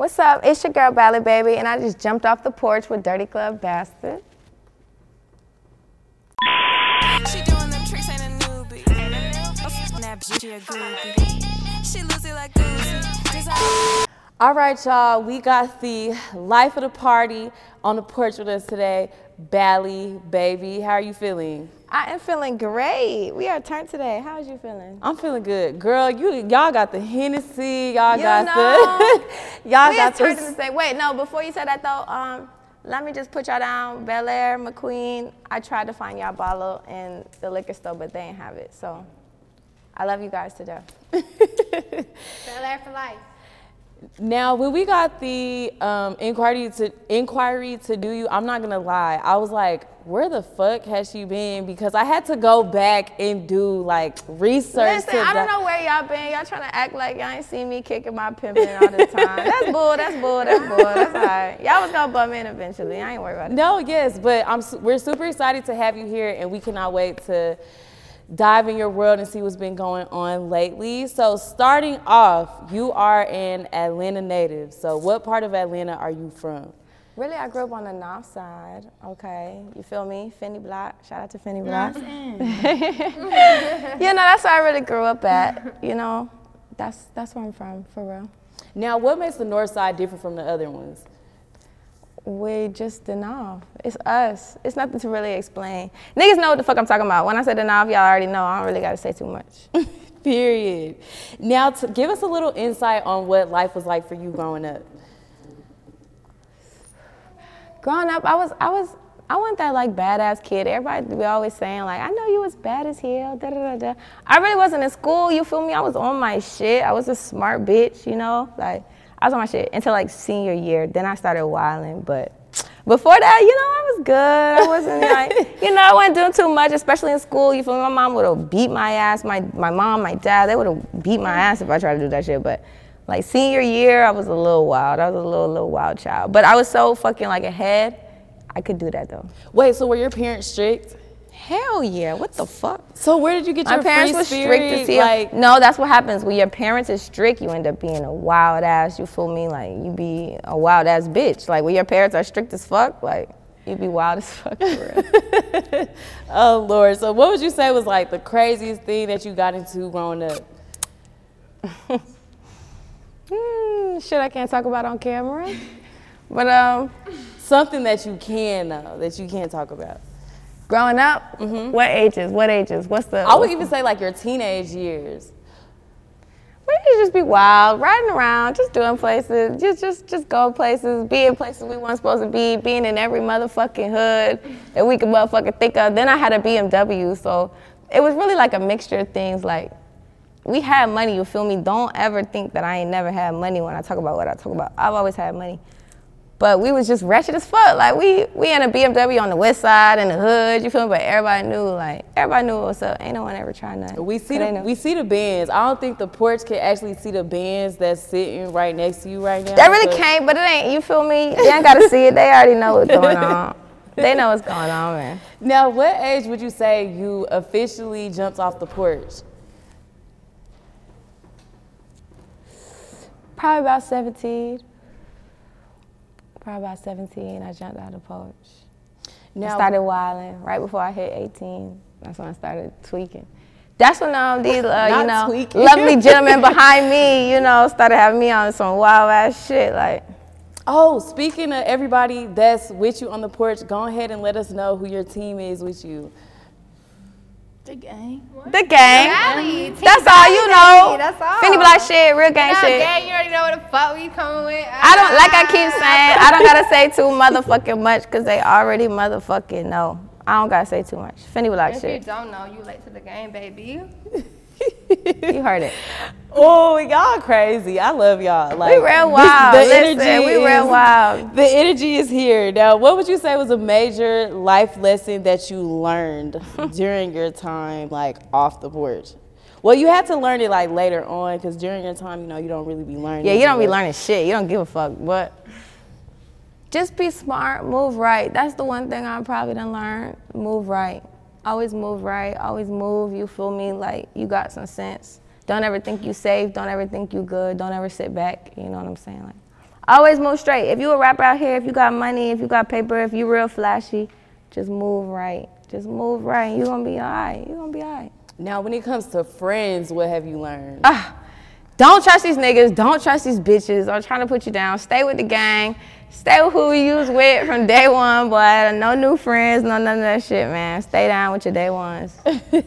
What's up? It's your girl Bali Baby, and I just jumped off the porch with Dirty Glove Bastard. She doing them tricks, ain't a newbie. She a. She lose it like Gucci. Just how- All right, y'all. We got the life of the party on the porch with us today. Bali, baby, how are you feeling? I am feeling great. We are turned today. How is you feeling? I'm feeling good, girl. You y'all got the Hennessy. Y'all You got know, the y'all we got is turned in the. the same. Wait, no. Before you said that though, um, let me just put y'all down. Belaire, McQueen. I tried to find y'all bottle in the liquor store, but they ain't have it. So, I love you guys to death. Bel Air for life. Now, when we got the um, inquiry to inquiry to do you, I'm not gonna lie. I was like, where the fuck has she been? Because I had to go back and do like research. Listen, I don't know where y'all been. Y'all trying to act like y'all ain't seen me kicking my pimpin' all the time. That's bull. That's bull. That's bull. That's all right. Y'all was gonna bum in eventually. I ain't worried about it. No, yes, but I'm we're super excited to have you here, and we cannot wait to dive in your world and see what's been going on lately. So, starting off, you are an Atlanta native. So, what part of Atlanta are you from? Really, I grew up on the north side. Okay, you feel me? Finney Block. Shout out to Finney Block. you know, that's where I really grew up at. You know, that's that's where I'm from, for real. Now, what makes the north side different from the other ones? We just the North. It's us. It's nothing to really explain. Niggas know what the fuck I'm talking about. When I say the North, y'all already know. I don't really gotta say too much. Period. Now, to give us a little insight on what life was like for you growing up. Growing up, I was I was I wasn't that like badass kid. Everybody be always saying like, I know you was bad as hell. Da, da, da, da. I really wasn't in school. You feel me? I was on my shit. I was a smart bitch. You know, like I was on my shit until like senior year. Then I started wilding, but. Before that, you know, I was good. I wasn't like, you know, I wasn't doing too much, especially in school. You feel me? My mom would have beat my ass. My my mom, my dad, they would have beat my ass if I tried to do that shit. But like senior year, I was a little wild. I was a little little wild child. But I was so fucking like ahead. I could do that though. Wait, so were your parents strict? Hell yeah! What the fuck? So where did you get My your parents were spirit? strict to see. like, no, that's what happens when your parents is strict. You end up being a wild ass. You feel me? Like you be a wild ass bitch. Like when your parents are strict as fuck, like you be wild as fuck for real. oh Lord. So what would you say was like the craziest thing that you got into growing up? Hmm, shit, I can't talk about on camera. But um, Something that you can know that you can't talk about. Growing up, mm-hmm. what ages? What ages? What's the? I would even say like your teenage years. We could just be wild, riding around, just doing places, just just just go places, being places we weren't supposed to be, being in every motherfucking hood that we could motherfucking think of. Then I had a BMW, so it was really like a mixture of things. Like we had money, you feel me? Don't ever think that I ain't never had money when I talk about what I talk about. I've always had money. But we was just wretched as fuck. Like we we in a BMW on the west side in the hood, you feel me? But everybody knew, like everybody knew what's up. Ain't no one ever trying nothing. We see the we see the bands. I don't think the porch can actually see the bands that's sitting right next to you right now. They really can't, but it ain't. You feel me? They ain't gotta see it. They already know what's going on. They know what's going on, man. Now, what age would you say you officially jumped off the porch? Probably about 17. Probably about 17. I jumped out of the porch. I started wilding right before I hit 18. That's when I started tweaking. That's when um, these, uh, you know, tweaking. lovely gentlemen behind me, you know, started having me on some wild ass shit. Like, oh, speaking of everybody that's with you on the porch, go ahead and let us know who your team is with you. The game. The gang. Rally. That's all you know. That's all. Finny Black shit, real gang No, shit. gang, you already know what the fuck we coming with. I don't like I keep saying I don't gotta say too motherfucking much because they already motherfucking know. I don't gotta say too much. Finny Black shit. If you don't know, you late to the game, baby. You heard it. Oh, y'all crazy. I love y'all. Like We this- wild. the Listen, energy we real is- wild. The energy is here. Now, what would you say was a major life lesson that you learned during your time, like off the porch? Well, you had to learn it like later on, because during your time, you know, you don't really be learning. Yeah, you don't be learning shit. You don't give a fuck. But just be smart, move right. That's the one thing I probably done learn. Move right. Always move right. Always move. You feel me? Like you got some sense. Don't ever think you safe. Don't ever think you good. Don't ever sit back. You know what I'm saying? Like always move straight. If you a rapper out here, if you got money, if you got paper, if you real flashy, just move right. Just move right. You gonna be alright. You gonna be alright. Now, when it comes to friends, what have you learned? Ah, don't trust these niggas. Don't trust these bitches. I'm trying to put you down. Stay with the gang. Stay with who you was with from day one, boy. No new friends, no none of that shit, man. Stay down with your day ones.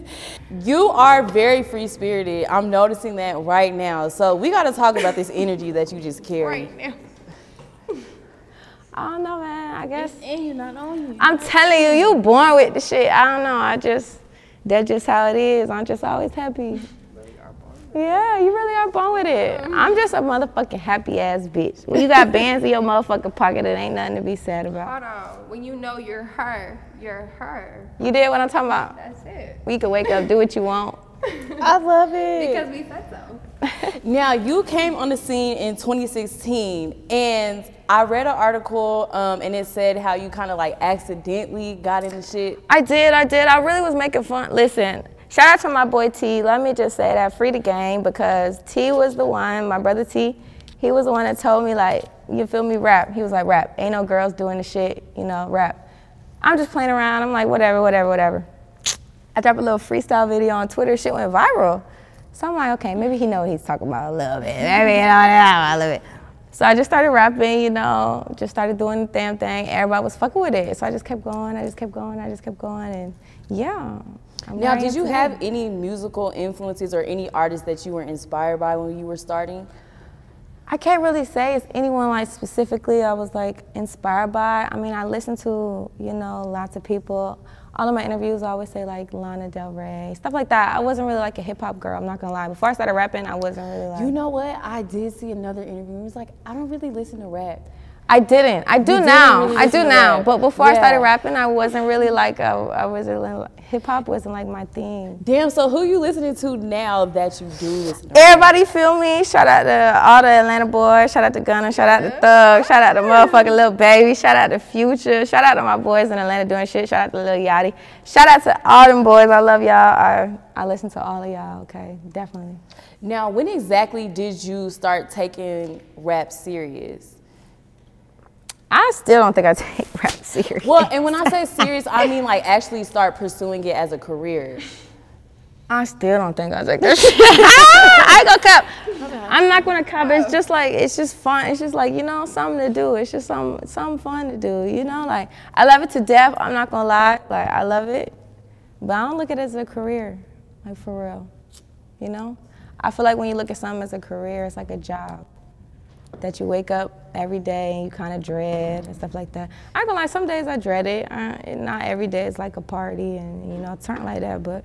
You are very free spirited. I'm noticing that right now. So we got to talk about this energy that you just carry. Right now. I don't know, man. I guess And you're not on you. I'm telling you, you born with the shit. I don't know. I just that's just how it is. I'm just always happy. Yeah, you really are born with it. I'm just a motherfucking happy ass bitch. When you got bands in your motherfucking pocket, it ain't nothing to be sad about. Hold on. When you know you're her, you're her. You did what I'm talking about. That's it. We can wake up, do what you want. I love it. Because we said so. Now, you came on the scene in 2016, and I read an article, um, and it said how you kind of like accidentally got into shit. I did, I did. I really was making fun. Listen, shout out to my boy T. Let me just say that free the game because T was the one, my brother T, he was the one that told me like, you feel me, rap. He was like, rap. Ain't no girls doing the shit, you know, rap. I'm just playing around. I'm like, whatever, whatever, whatever. I dropped a little freestyle video on Twitter. Shit went viral. So I'm like, okay, maybe he know what he's talking about a little bit. Maybe you know, I love it. So I just started rapping, you know, just started doing the damn thing. Everybody was fucking with it. So I just kept going, I just kept going, I just kept going, and yeah. Now, did you have any musical influences or any artists that you were inspired by when you were starting? I can't really say it's anyone like specifically I was like inspired by. I mean, I listen to, you know, lots of people. All of my interviews I always say like Lana Del Rey, stuff like that. I wasn't really like a hip hop girl, I'm not gonna lie. Before I started rapping, I wasn't really like You know what? I did see another interview. It was like, I don't really listen to rap. I didn't. I do now. really I do now. rap. But before I started rapping, I wasn't really like a, I wasn't hip hop wasn't like my thing. Damn, so who you listening to now that you do listen to? Everybody feel me? Shout out to all the Atlanta boys. Shout out to Gunna. Shout out to Thug. Shout out to motherfucking Lil Baby. Shout out to Future. Shout out to my boys in Atlanta doing shit. Shout out to Lil Yachty. Shout out to all them boys. I love y'all. I, I listen to all of y'all. Okay, definitely. Now, when exactly did you start taking rap serious? I still don't think I take rap serious. Well, and when I say serious, I mean like actually start pursuing it as a career. I still don't think I take that shit. I ain't gonna cap. I'm not gonna cap. It's just like it's just fun. It's just like you know something to do. It's just some something fun to do. You know, like I love it to death. I'm not gonna lie. Like I love it, but I don't look at it as a career. Like for real. You know, I feel like when you look at something as a career, it's like a job that you wake up every day and you kind of dread and stuff like that. I can lie. Some days I dread it. Uh, not every day it's like a party and you know turn like that, but.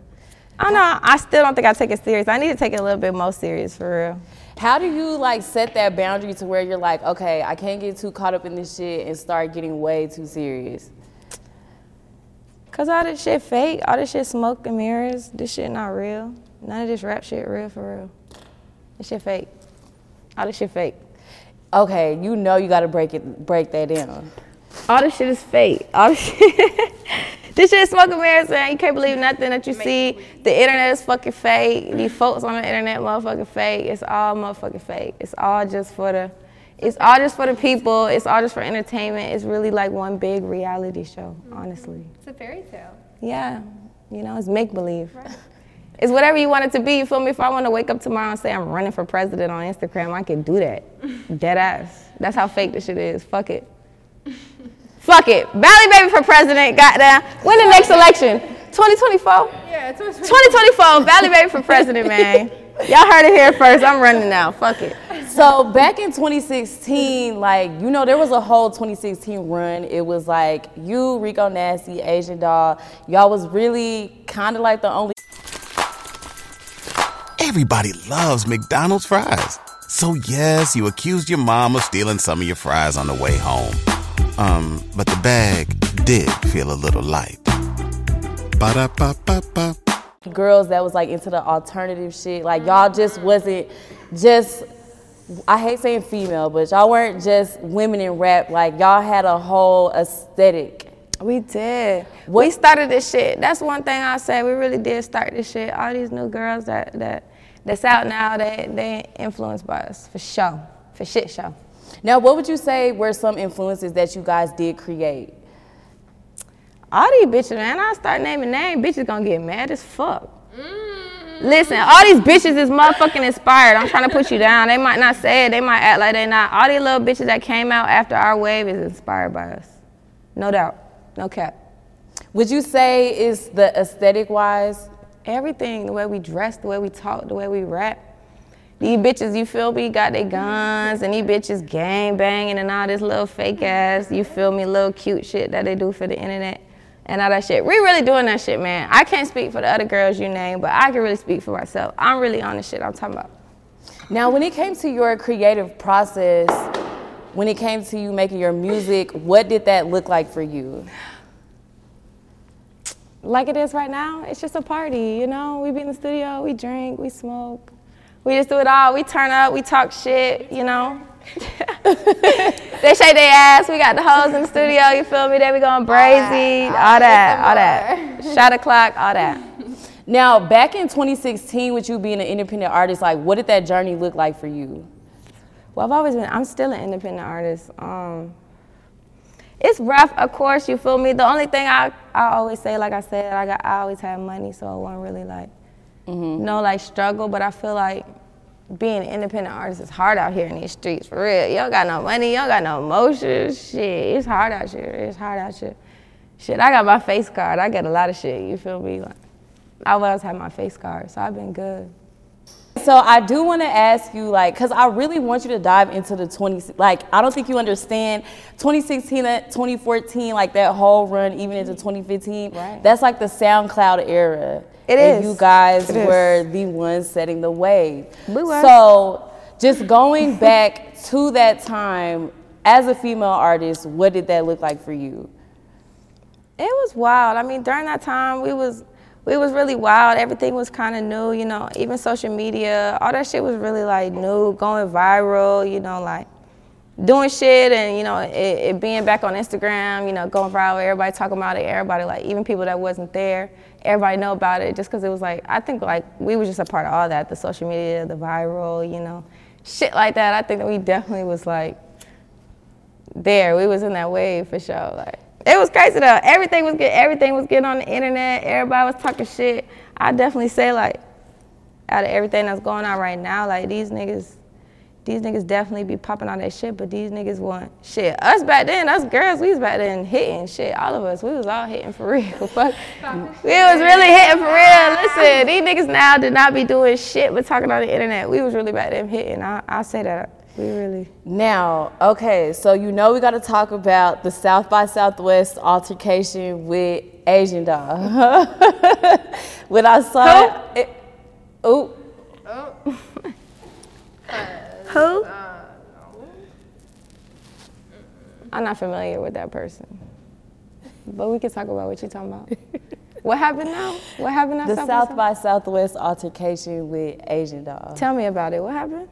I don't know. I still don't think I take it serious. I need to take it a little bit more serious for real. How do you like set that boundary to where you're like, okay, I can't get too caught up in this shit and start getting way too serious? Cause all this shit fake, all this shit smoke and mirrors. This shit not real. None of this rap shit real for real. This shit fake. All this shit fake. Okay, you know you gotta break it break that down. All this shit is fake. All this shit. this shit is smoke and mirrors, man. You can't believe nothing that you see. The internet is fucking fake. These folks on the internet, motherfucking fake. It's all motherfucking fake. It's all just for the. It's all just for the people. It's all just for entertainment. It's really like one big reality show, honestly. It's a fairy tale. Yeah, you know, it's make believe. It's whatever you want it to be. You feel me? If I want to wake up tomorrow and say I'm running for president on Instagram, I can do that. Dead ass. That's how fake this shit is. Fuck it. Fuck it. Bali baby for president. Goddamn. Win the next election. 2024? Yeah, it's 2024, Bali Baby for president, man. Y'all heard it here first. I'm running now. Fuck it. So back in 2016, like you know, there was a whole 2016 run. It was like you, Rico Nasty, Asian Doll. Y'all was really kind of like the only. Everybody loves McDonald's fries. So yes, you accused your mom of stealing some of your fries on the way home. Um, but the bag did feel a little light. Ba-da-ba-ba-ba. girls that was like into the alternative shit. Like y'all just wasn't just I hate saying female, but y'all weren't just women in rap. Like y'all had a whole aesthetic. We did. We started this shit. That's one thing I'll say. We really did start this shit. All these new girls that that that's out now, they they influenced by us for sure, for shit show. Now, what would you say were some influences that you guys did create? All these bitches, man. I start naming names, bitches gonna get mad as fuck. Mm-hmm. Listen, all these bitches is motherfucking inspired. I'm trying to put you down. They might not say it. They might act like they not. All these little bitches that came out after our wave is inspired by us. No doubt. No cap. Would you say is the aesthetic wise? Everything, the way we dress, the way we talk, the way we rap. These bitches, you feel me, got their guns, and these bitches gang banging and all this little fake ass, you feel me, little cute shit that they do for the internet and all that shit. We really doing that shit, man. I can't speak for the other girls you name, but I can really speak for myself. I'm really on the shit I'm talking about. Now, when it came to your creative process, when it came to you making your music, what did that look like for you? Like it is right now, it's just a party, you know? We be in the studio, we drink, we smoke. We just do it all. We turn up, we talk shit, you know? they shake their ass. We got the hoes in the studio. You feel me? They be going brazy, all that, all that. Shot o'clock, all that. Now, back in 2016, with you being an independent artist, like what did that journey look like for you? Well, I've always been. I'm still an independent artist. Um, it's rough, of course. You feel me? The only thing I, I always say, like I said, I got I always had money, so I wasn't really like no like struggle. But I feel like being an independent artist is hard out here in these streets for real. You don't got no money, you don't got no emotions. Shit, it's hard out here. It's hard out here. Shit, I got my face card. I get a lot of shit. You feel me? Like, I always had my face card, so I've been good. So I do want to ask you, like, because I really want you to dive into the 20, like, I don't think you understand 2016 uh, 2014, like that whole run, even into 2015. Right. That's like the SoundCloud era. It and is. you guys It is. were the ones setting the wave. We were. So just going back to that time, as a female artist, what did that look like for you? It was wild. I mean, during that time, we was we was really wild. Everything was kind of new, you know. Even social media, all that shit was really like new, going viral. You know, like doing shit and you know it, it being back on Instagram. You know, going viral. Everybody talking about it. Everybody like even people that wasn't there. Everybody know about it just because it was like I think like we were just a part of all that. The social media, the viral, you know, shit like that. I think that we definitely was like there. We was in that wave for sure. Like it was crazy though. Everything was good. Everything was getting on the internet. Everybody was talking shit. I definitely say like, out of everything that's going on right now, like these niggas, these niggas definitely be popping on that shit. But these niggas want shit. Us back then, us girls, we was back then hitting shit. All of us, we was all hitting for real. Fuck, we was really hitting for real. Listen, these niggas now did not be doing shit but talking on the internet. We was really back then hitting. I, I say that. We really. Now, okay, so you know we got to talk about the South by Southwest altercation with Asian Doll. when I saw it, oh, Who? Uh, I'm not familiar with that person. But we can talk about what you're talking about. what happened now? What happened at the South, South by by Southwest altercation with Asian Doll. Tell me about it. What happened?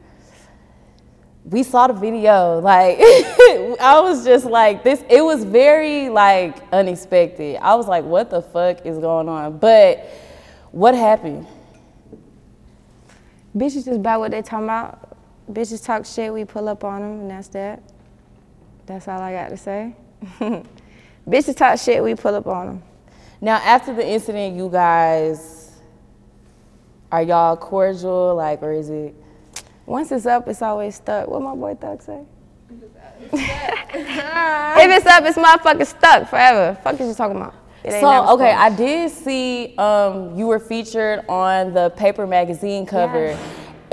We saw the video like i was just like this it was very like unexpected i was like what the fuck is going on but what happened Bitches just about what they talking about. Bitches talk shit, we pull up on them, and that's that. That's all I got to say. Bitches talk shit, we pull up on them. now after the incident you guys are y'all cordial like or is it Once it's up, it's always stuck. What my boy Thug say? if it's up, it's motherfucking stuck forever. Fuck is you talking about? So never okay, I did see um, you were featured on the paper magazine cover, Yes.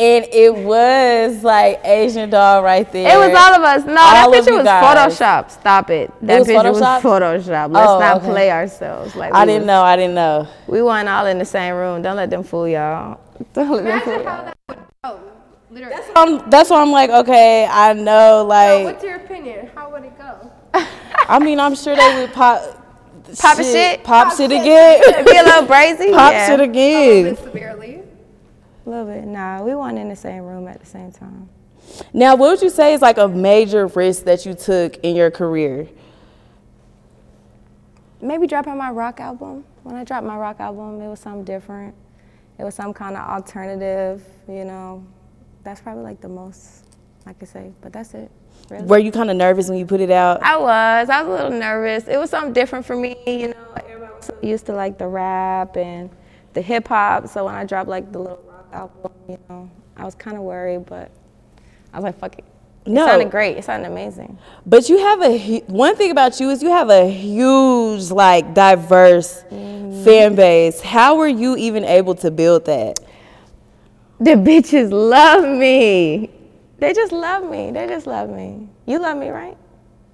and it was like Asian Doll right there. It was all of us. No, that All of picture was guys. Photoshop. Stop it. That was picture Photoshopped? was Photoshop. Let's Oh, not okay. play ourselves. Like I didn't was- know. I didn't know. We weren't all in the same room. Don't let them fool y'all. Don't let them fool Imagine y'all. How that would go. Literally. Um, that's why I'm like, okay, I know, So like, what's your opinion? How would it go? I mean, I'm sure they would pop, Pop a shit? pop, Pop shit shit. again, Be a little brazy. pop yeah. shit A again. little bit severely. A little bit. Nah, we weren't in the same room at the same time. Now, what would you say is like a major risk that you took in your career? Maybe dropping my rock album. When I dropped my rock album, it was something different. It was some kind of alternative, you know. That's probably like the most I could say, but that's it. Really. Were you kind of nervous when you put it out? I was. I was a little nervous. It was something different for me, you know. Everybody was so used to like the rap and the hip hop. So when I dropped like the little rock album, you know, I was kind of worried, but I was like, fuck it. It No. sounded great. It sounded amazing. But you have a one thing about you is you have a huge, like, diverse Mm-hmm. fan base. How were you even able to build that? The bitches love me. They just love me. They just love me. You love me, right?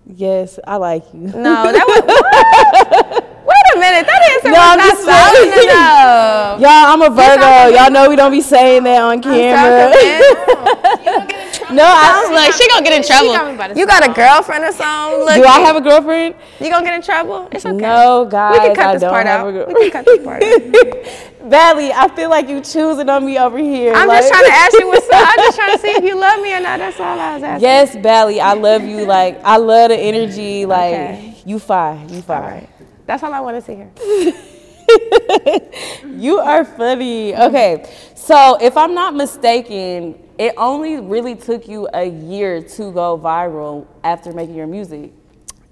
Yes, I like you. No, that was. What? Wait a minute. That answer No, I'm was just not solid enough. Y'all, I'm a Virgo. Y'all know we don't be saying that on camera. no, I was like, she gonna get in got me by trouble. the You got a girlfriend or something? Look, do. I have a girlfriend? You gonna get in trouble? It's okay. No, guys, We can cut I this don't part have out. a girl- We can cut this part out. Bali, I feel like you choosing on me over here. I'm like- just trying to ask you what's up. I'm just trying to see if you love me or not. That's all I was asking. Yes, Bali, I love you. Like, I love the energy. Like, Okay. you fine. You fine. All right. That's all I wanted to hear. You are funny. Okay, so if I'm not mistaken, it only really took you a year to go viral after making your music.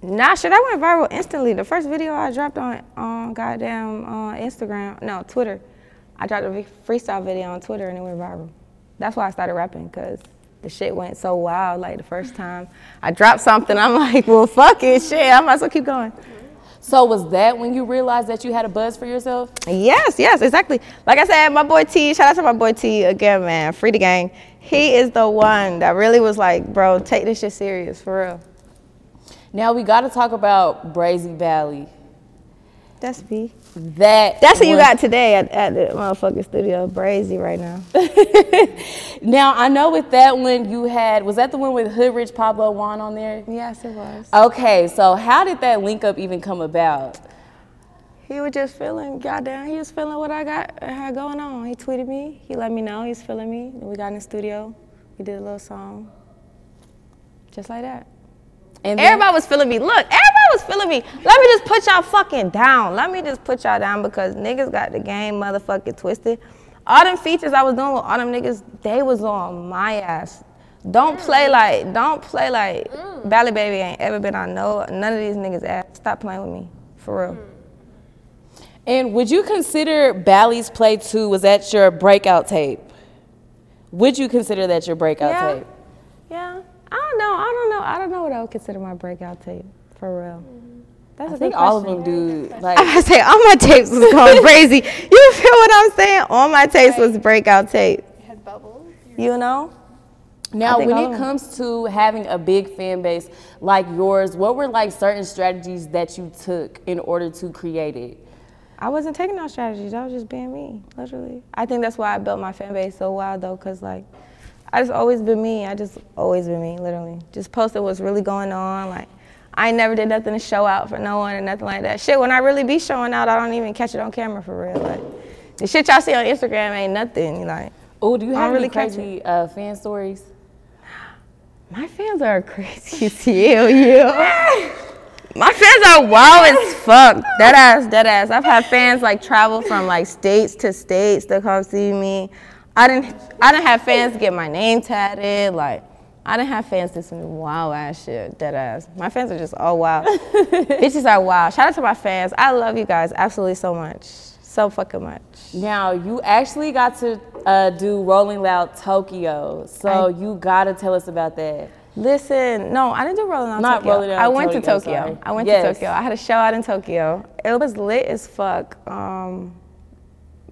Nah, shit, I went viral instantly. The first video I dropped on on goddamn uh, Instagram, no Twitter. I dropped a freestyle video on Twitter and it went viral. That's why I started rapping because the shit went so wild. Like the first time I dropped something, I'm like, well, fuck it, shit. I might as well keep going. So was that when you realized that you had a buzz for yourself? Yes, yes, exactly. Like I said, my boy T, shout out to my boy T again, man. Free the gang. He is the one that really was like, bro, take this shit serious, for real. Now we got to talk about Brazi Bali. That's me. That That's what you got today at, at the motherfucking studio, Brazy right now. Now I know with that one you had was that the one with Hoodrich Pablo Juan on there? yes, it was. Okay, so how did that link up even come about? He was just feeling, goddamn, he was feeling what I got I had going on. He tweeted me. He let me know he's feeling me. We got in the studio. We did a little song. Just like that. And then- Everybody was feeling me. Look, everybody was feeling me. Let me just put y'all fucking down. Let me just put y'all down because niggas got the game motherfucking twisted. All them features I was doing with all them niggas, they was on my ass. Don't mm. play like, don't play like mm. Bali Baby ain't ever been on no none of these niggas ass. Stop playing with me. For real. Mm. And would you consider Bally's Play 2, was that your breakout tape? Would you consider that your breakout Yeah. tape? Yeah. I don't know. I don't know. I don't know what I would consider my breakout tape. For real. That's a I think good all of them do. Like, I say all my tapes was going crazy. You feel what I'm saying? All my tapes was breakout tape. You Had bubbles. You know? now, when it comes to having a big fan base like yours, what were like certain strategies that you took in order to create it? I wasn't taking no strategies. I was just being me, literally. I think that's why I built my fan base so wild though, cause like I just always been me. I just always been me, literally. Just posted what's really going on. Like I never did nothing to show out for no one or nothing like that. Shit, when I really be showing out, I don't even catch it on camera for real. Like the shit y'all see on Instagram ain't nothing. Like Oh, do you have any really crazy uh, fan stories? My fans are crazy as hell, yeah. My fans are wild as fuck. Dead ass, dead ass. I've had fans like travel from like states to states to come see me. I didn't I didn't have fans get my name tatted. Like I didn't have fans do some wild ass shit. Dead ass. My fans are just all wild. Bitches are wild. Shout out to my fans. I love you guys absolutely so much. So fucking much. Now, you actually got to uh, do Rolling Loud Tokyo, so you gotta tell us about that. Listen, no, I didn't do Rolling Loud Not Tokyo. Rolling Loud I went to Tokyo, Tokyo. sorry. I went Yes. to Tokyo. I had a show out in Tokyo. It was lit as fuck. Um,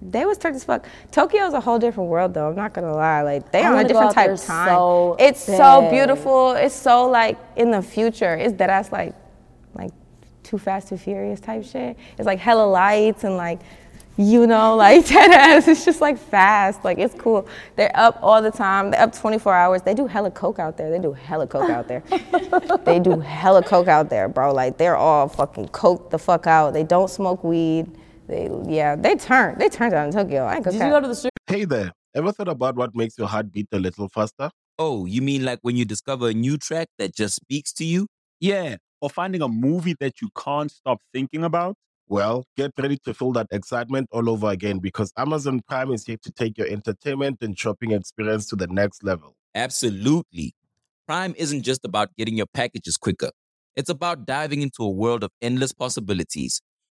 they was turned as fuck. Tokyo is a whole different world, though. I'm not gonna lie. Like they I on a different type of time. so it's so beautiful. It's so like in the future. It's that ass like, like too fast, too furious type shit. It's like hella lights and like, you know, like that ass. It's just like fast. Like it's cool. They're up all the time. They're up 24 hours. They do hella coke out there. They do hella coke out there. they do hella coke out there, bro. Like they're all fucking coke the fuck out. They don't smoke weed. They yeah, they turned. They turned out in Tokyo. I ain't Did you go to the strip? Hey there, ever thought about what makes your heart beat a little faster? Oh, you mean like when you discover a new track that just speaks to you? Yeah, or finding a movie that you can't stop thinking about. Well, get ready to feel that excitement all over again because Amazon Prime is here to take your entertainment and shopping experience to the next level. Absolutely. Prime isn't just about getting your packages quicker. It's about diving into a world of endless possibilities,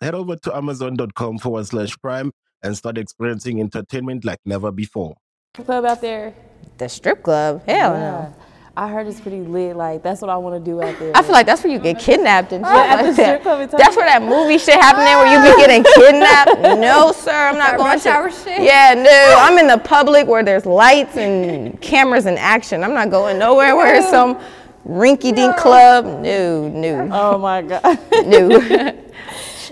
Head over to amazon.com forward slash prime and start experiencing entertainment like never before. Club out there? The strip club? Hell Yeah. no. I heard it's pretty lit. Like that's what I want to do out there. I feel like that's where you get kidnapped and shit Yeah, at the like strip that. club That's where that movie shit happening where you be getting kidnapped. No, sir, I'm not That going to. hour shit? Yeah, no, I'm in the public where there's lights and cameras and action. I'm not going nowhere where it's some rinky-dink club. No, no, oh my god. no.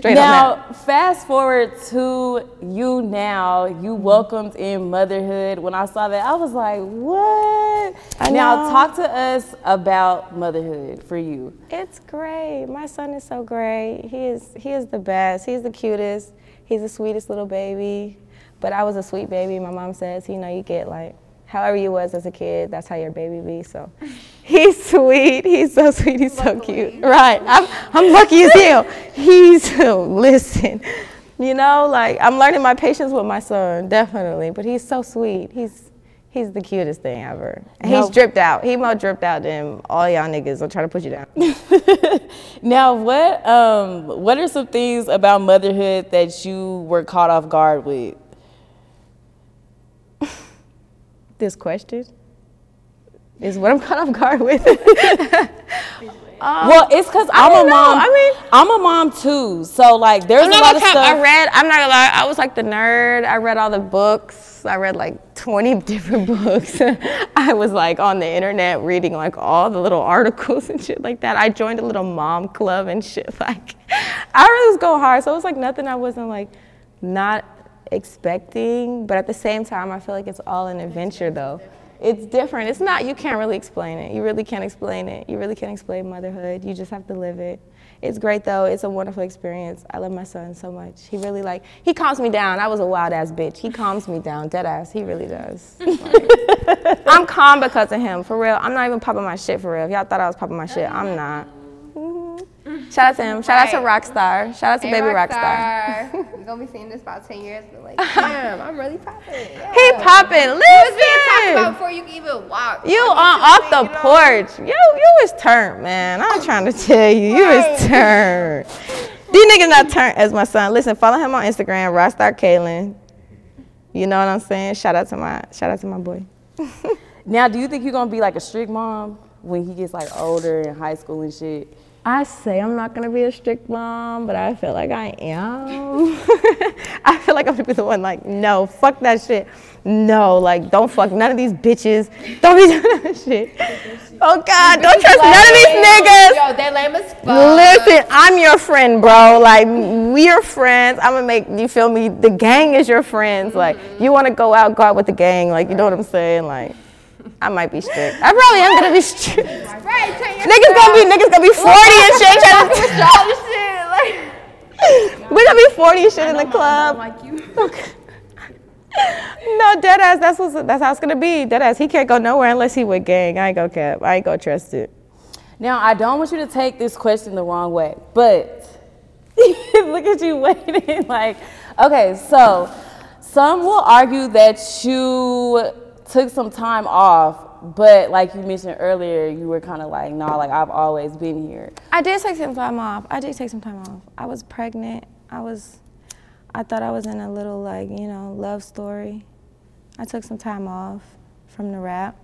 Straight now, fast forward to you now. You mm-hmm. welcomed in motherhood. When I saw that, I was like, "What?" I now, know. talk to us about motherhood for you. It's great. My son is so great. He is he is the best. He's the cutest. He's the sweetest little baby. But I was a sweet baby. My mom says, you know, you get like however you was as a kid, that's how your baby be. So he's sweet. He's so sweet. He's so cute. Right. I'm, I'm lucky as hell. He's, listen, you know, like I'm learning my patience with my son, definitely. But he's so sweet. He's, he's the cutest thing ever. He's dripped out. He more dripped out than all y'all niggas will try to put you down. Now, what um, what are some things about motherhood that you were caught off guard with? This question is what I'm caught off guard with. Um, well, it's because I'm a know. mom. I mean- I'm a mom too. So like, there's a lot of stuff. I read. I'm not gonna lie. I was like the nerd. I read all the books. I read like 20 different books. I was like on the internet reading like all the little articles and shit like that. I joined a little mom club and shit. Like, I really was going hard. So it was like nothing I wasn't like not expecting. But at the same time, I feel like it's all an adventure though. It's different. It's not. You can't really explain it. You really can't explain it. You really can't explain motherhood. You just have to live it. It's great though. It's a wonderful experience. I love my son so much. He really like he calms me down. I was a wild ass bitch. He calms me down, dead ass. He really does. Like, I'm calm because of him, for real. I'm not even popping my shit for real. If y'all thought I was popping my shit, I'm not. Shout out to him. Shout out to Rockstar. Shout out to Hey, Baby Rockstar. We're gonna be seeing this about 10 years, but like, damn, I'm really popping. Yeah. He popping. You was being talked about Listen. before you can even walk. You on off the you know? porch. You you is turned, man. I'm trying to tell you, you was turned. These niggas not turned as my son. Listen, follow him on Instagram, Rockstar Kalen. You know what I'm saying? Shout out to my shout out to my boy. Now, do you think you're gonna be like a strict mom when he gets like older in high school and shit? I say I'm not gonna be a strict mom, but I feel like I am. I feel like I'm gonna be the one like, no, fuck that shit. No, like don't fuck none of these bitches. Don't be doing that shit. Oh God, don't trust none of these niggas. Yo, they lame as fuck. Listen, I'm your friend, bro. Like we're friends. I'm gonna make you feel me. The gang is your friends. Like you want to go out, go out with the gang. Like you know what I'm saying. Like I might be strict. I probably am gonna be strict. Right, niggas gonna be niggas gonna be 40 and shit. trying to- all the shit. Like, we gonna be 40 and shit in the club. like you. No, dead ass. That's what's that's how it's gonna be. Dead ass. He can't go nowhere unless he with gang. I ain't gonna cap. I ain't gonna trust it. Now, I don't want you to take this question the wrong way, but look at you waiting. like, okay, so some will argue that you took some time off, but like you mentioned earlier, you were kind of like, nah, like I've always been here. I did take some time off. I did take some time off. I was pregnant. I was, I thought I was in a little like, you know, love story. I took some time off from the rap.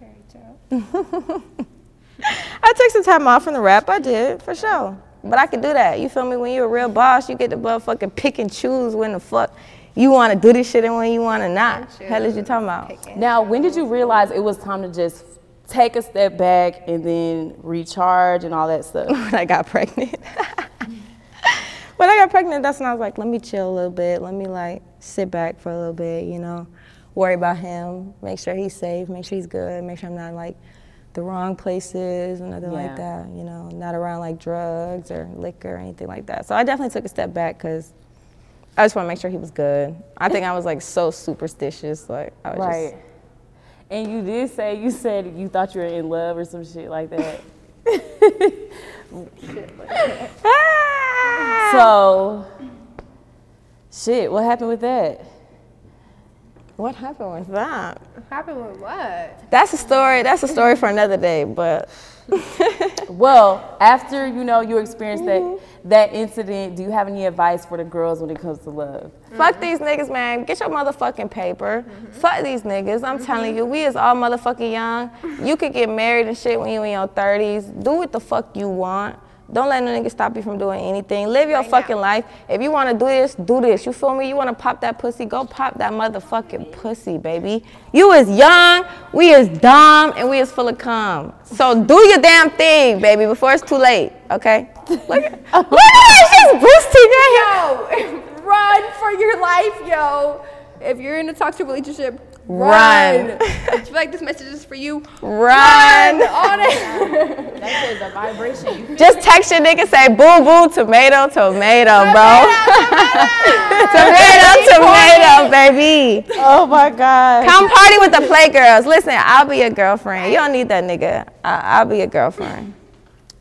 Very true. I took some time off from the rap. I did, for sure. But I could do that. You feel me? When you're a real boss, you get to motherfucking pick and choose when the fuck you want to do this shit and when you want to not. Hell is you talking about? Now, when did you realize it was time to just take a step back and then recharge and all that stuff? when I got pregnant. when I got pregnant, that's when I was like, let me chill a little bit. Let me like sit back for a little bit, you know, worry about him, make sure he's safe, make sure he's good, make sure I'm not like the wrong places or nothing Yeah. like that, you know, not around like drugs or liquor or anything like that. So I definitely took a step back because I just want to make sure he was good. I think I was like so superstitious, like I was just Right. And you did say you said you thought you were in love or some shit like that. just. Ah! So, shit, what happened with that? What happened with that? What happened with what? That's a story. That's a story for another day. But Well, after you know you experienced Mm-hmm. that that incident, do you have any advice for the girls when it comes to love? fuck these niggas, man. Get your motherfucking paper. Fuck these niggas. I'm telling you, we is all motherfucking young. You could get married and shit when you in your 30s. Do what the fuck you want. Don't let no nigga stop you from doing anything. Live your fucking life. If you want to do this, do this. You feel me? You want to pop that pussy? Go pop that motherfucking pussy, baby. You is young, we is dumb, and we is full of cum. So do your damn thing, baby, before it's too late. Okay? Look at, look at her. She's boosting right here. Yo, run for your life, yo. If you're in a toxic relationship, Run. run. I feel like this message is for you. Run. on it. That is a vibration. Just text your nigga, say boo boo, tomato, tomato, bro. tomato, tomato, baby. Oh my God. Come party with the playgirls. Listen, I'll be your girlfriend. You don't need that nigga. I- I'll be your girlfriend.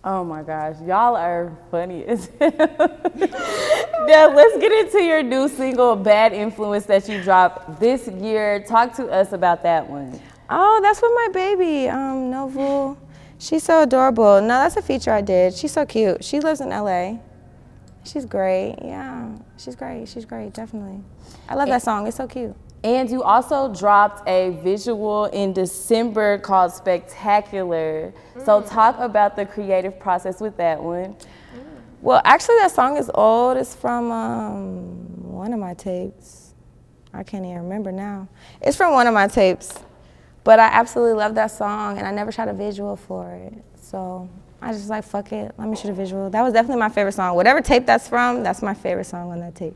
Oh my gosh, y'all are funny as hell. now let's get into your new single, Bad Influence, that you dropped this year. Talk to us about that one. Oh, that's with my baby, um, Novu. She's so adorable. No, that's a feature I did. She's so cute. She lives in LA. She's great. Yeah, she's great. She's great, definitely. I love that song. It's so cute. And you also dropped a visual in December called Spectacular. So talk about the creative process with that one. Well, actually, that song is old. It's from um, one of my tapes. I can't even remember now. It's from one of my tapes. But I absolutely love that song, and I never shot a visual for it. So I just like, fuck it, let me shoot a visual. That was definitely my favorite song. Whatever tape that's from, that's my favorite song on that tape.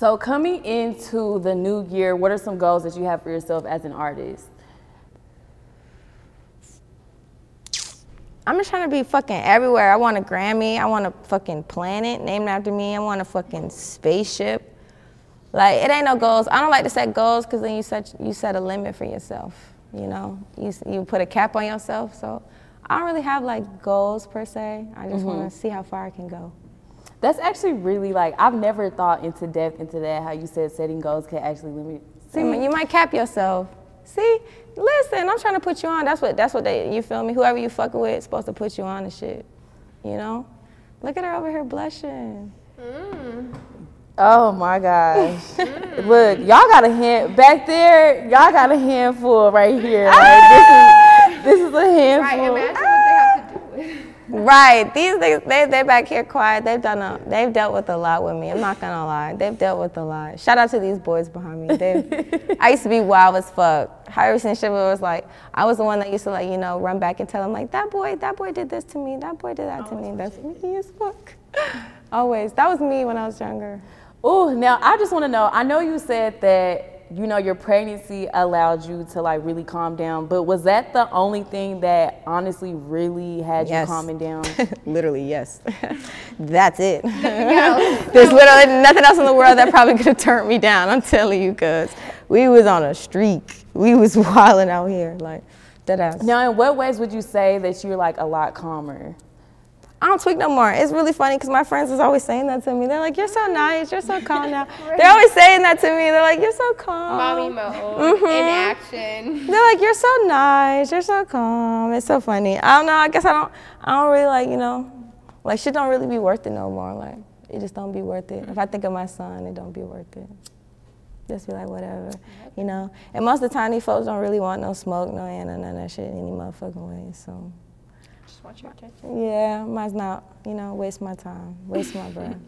So coming into the new year, what are some goals that you have for yourself as an artist? I'm just trying to be fucking everywhere. I want a Grammy. I want a fucking planet named after me. I want a fucking spaceship. Like it ain't no goals. I don't like to set goals because then you set you set a limit for yourself. You know, you you put a cap on yourself. So I don't really have like goals per se. I just mm-hmm. want to see how far I can go. That's actually really like I've never thought into depth into that. How you said setting goals can actually limit. See, you might cap yourself. See, listen, I'm trying to put you on. That's what that's what they. You feel me? Whoever you fucking with is supposed to put you on and shit. You know? Look at her over here blushing. Mm. Oh my gosh! Mm. Look, y'all got a hand back there. Y'all got a handful right here. Like, this is this is a Right, handful. imagine what they have to do with Right. These niggas, they they back here quiet. They've done a, they've dealt with a lot with me. I'm not gonna lie. They've dealt with a lot. Shout out to these boys behind me. They, I used to be wild as fuck. Harrison Shiver was like, I was the one that used to like, you know, run back and tell them like, that boy, that boy did this to me. That boy did that to oh, me. That's me as fuck. Always. That was me when I was younger. Oh, now I just want to know. I know you said that you know your pregnancy allowed you to like really calm down, but was that the only thing that honestly really had you calming down? literally, yes. That's it. There's literally nothing else in the world that probably could have turned me down. I'm telling you, cuz we was on a streak. We was wilding out here. Like, Deadass. Now, in what ways would you say that you're like a lot calmer? I don't tweak no more. It's really funny because my friends is always saying that to me. They're like, "You're so nice. You're so calm now." They're always saying that to me. They're like, "You're so calm." Mommy mode Mhm. in action. They're like, "You're so nice. You're so calm." It's so funny. I don't know. I guess I don't. I don't really like you know, like shit don't really be worth it no more. Like it just don't be worth it. If I think of my son, it don't be worth it. Just be like whatever, you know. And most of the time, these folks don't really want no smoke, no and none of that shit any motherfucking way. So. Just want your attention. Yeah, might not, you know, waste my time, waste my breath.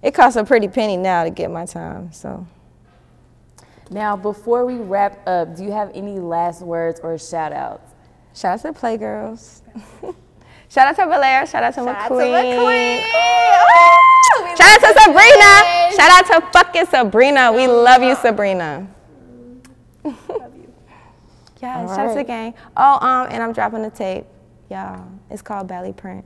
It costs a pretty penny now to get my time, so. Now, before we wrap up, do you have any last words or shout outs? Shout out to the Playgirls. shout out to Belaire. Shout out to Shout out to McQueen. McQueen. Ooh. Shout out to Sabrina. guys. Shout out to fucking Sabrina. We love you, Sabrina. Love you. yeah, All shout out to the gang. Oh, um, and I'm dropping the tape. Yeah, it's called Belly Print.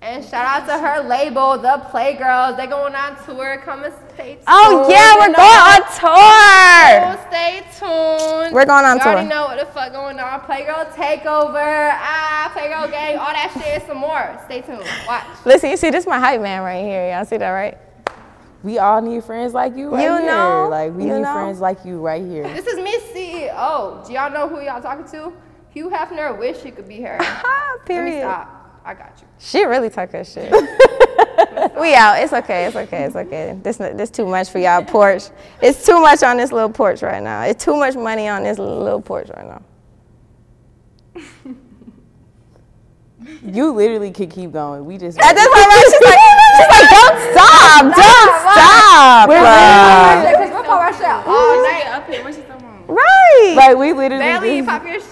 And shout out to her label, The Playgirls. They're going on tour. Come and stay tuned. Oh yeah, we're You going know? on tour. So stay tuned. We're going on tour. you already know what the fuck going on. Playgirl takeover. Ah, Playgirl gang. All that shit and some more. Stay tuned. Watch. Listen, you see, this is my hype man right here. Y'all see that, right? We all need friends like you right You here. know, like we you need know. friends like you right here. This is Miss CEO. Do y'all know who y'all talking to? Hugh Hefner wish he could be her. Let me Period. stop. I got you. She really took her shit. we out. It's okay. It's okay. It's okay. This this too much for y'all porch. It's too much on this little porch right now. It's too much money on this little porch right now. You literally could keep going. We just At this point, right, she's like, she's like, don't stop, don't stop. We're Because we'll pop our shit all night. up here. What's she talking about? right. like we literally Bailey, just- pop your shit.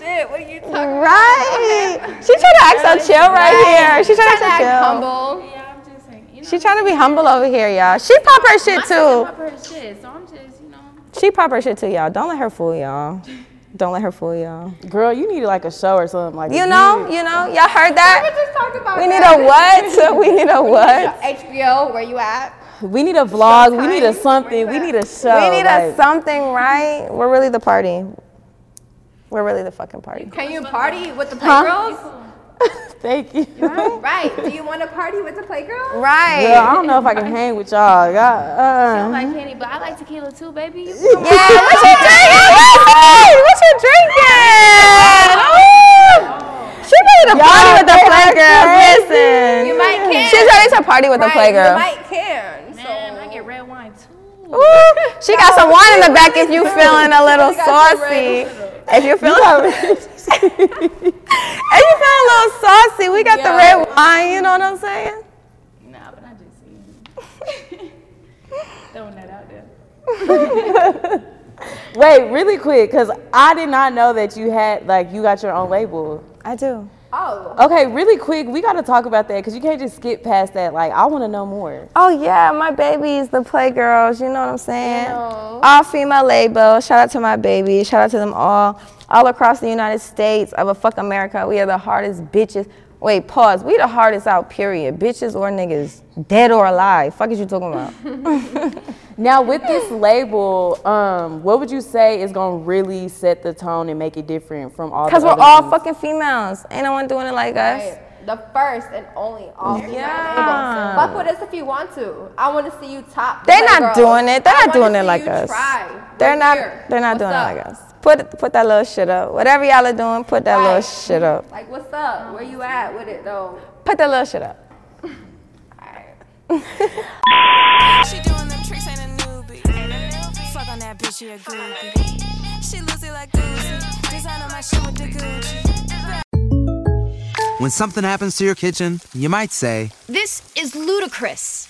Right. She trying to act so chill right here. She trying to act to chill. humble. Yeah, I'm just saying. You know, She trying to be humble over here, y'all. She pop her shit my sister too. pop her shit, so I'm just, you know. She pop her shit too, y'all. Don't let her fool y'all. Don't let her fool y'all. girl, you need like a show or something like that. You that. know, you know, y'all heard We that? just talked about We need that. a what? We need a what? HBO, where you at? We need a vlog. We need a something. We need a show. We need a something, right? We're really the party. We're really the fucking party. Can you party with the Huh? Playgirls? Thank you. Right. Do you want to party with the Playgirls? Right. Girl, I don't know if I can hang with y'all. y'all I don't uh, like candy, but I like tequila too, baby. Yeah, what you drinking? Hey, what you drinking? Ooh. She ready to party with the playgirls. Listen. You might can. She's ready to party with the Right, You might can. Man, I get red wine too. Ooh, she got some wine in the back if you feeling a little saucy. If you're feeling, if you feeling a little saucy, we got the red wine. You know what I'm saying? Nah, but I just see. Throwing that out there. wait, really quick, because I did not know that you had like you got your own label. I do. Oh. Okay, really quick, we got to talk about that because you can't just skip past that. Like, I want to know more. Oh yeah, my babies, the Playgirls. You know what I'm saying? All female label. Shout out to my babies. Shout out to them all, all across the United States of a fuck America. We are the hardest bitches. Wait, pause. We the hardest out. Period. Bitches or niggas, dead or alive. Fuck is you talking about? Now, with this label, um, what would you say is gonna really set the tone and make it different from all? Cause we're other all ones? fucking females. Ain't no one doing it like us. Right. The first and only all female Yeah. label. Fuck with us if you want to. I want to see you top. They're not Playgirls. doing it. They're not doing it like us. Try. They're We're not. They're not What's doing up? it like us. Put put that little shit up. Whatever y'all are doing, put that little shit up. Like, what's up? Where you at with it though? Put that little shit up. She doing them tricks, ain't a newbie. Fuck on that bitch, she a groupie. She lose it like Gucci. Design on my shit with the Gucci. When something happens to your kitchen, you might say, This is ludicrous.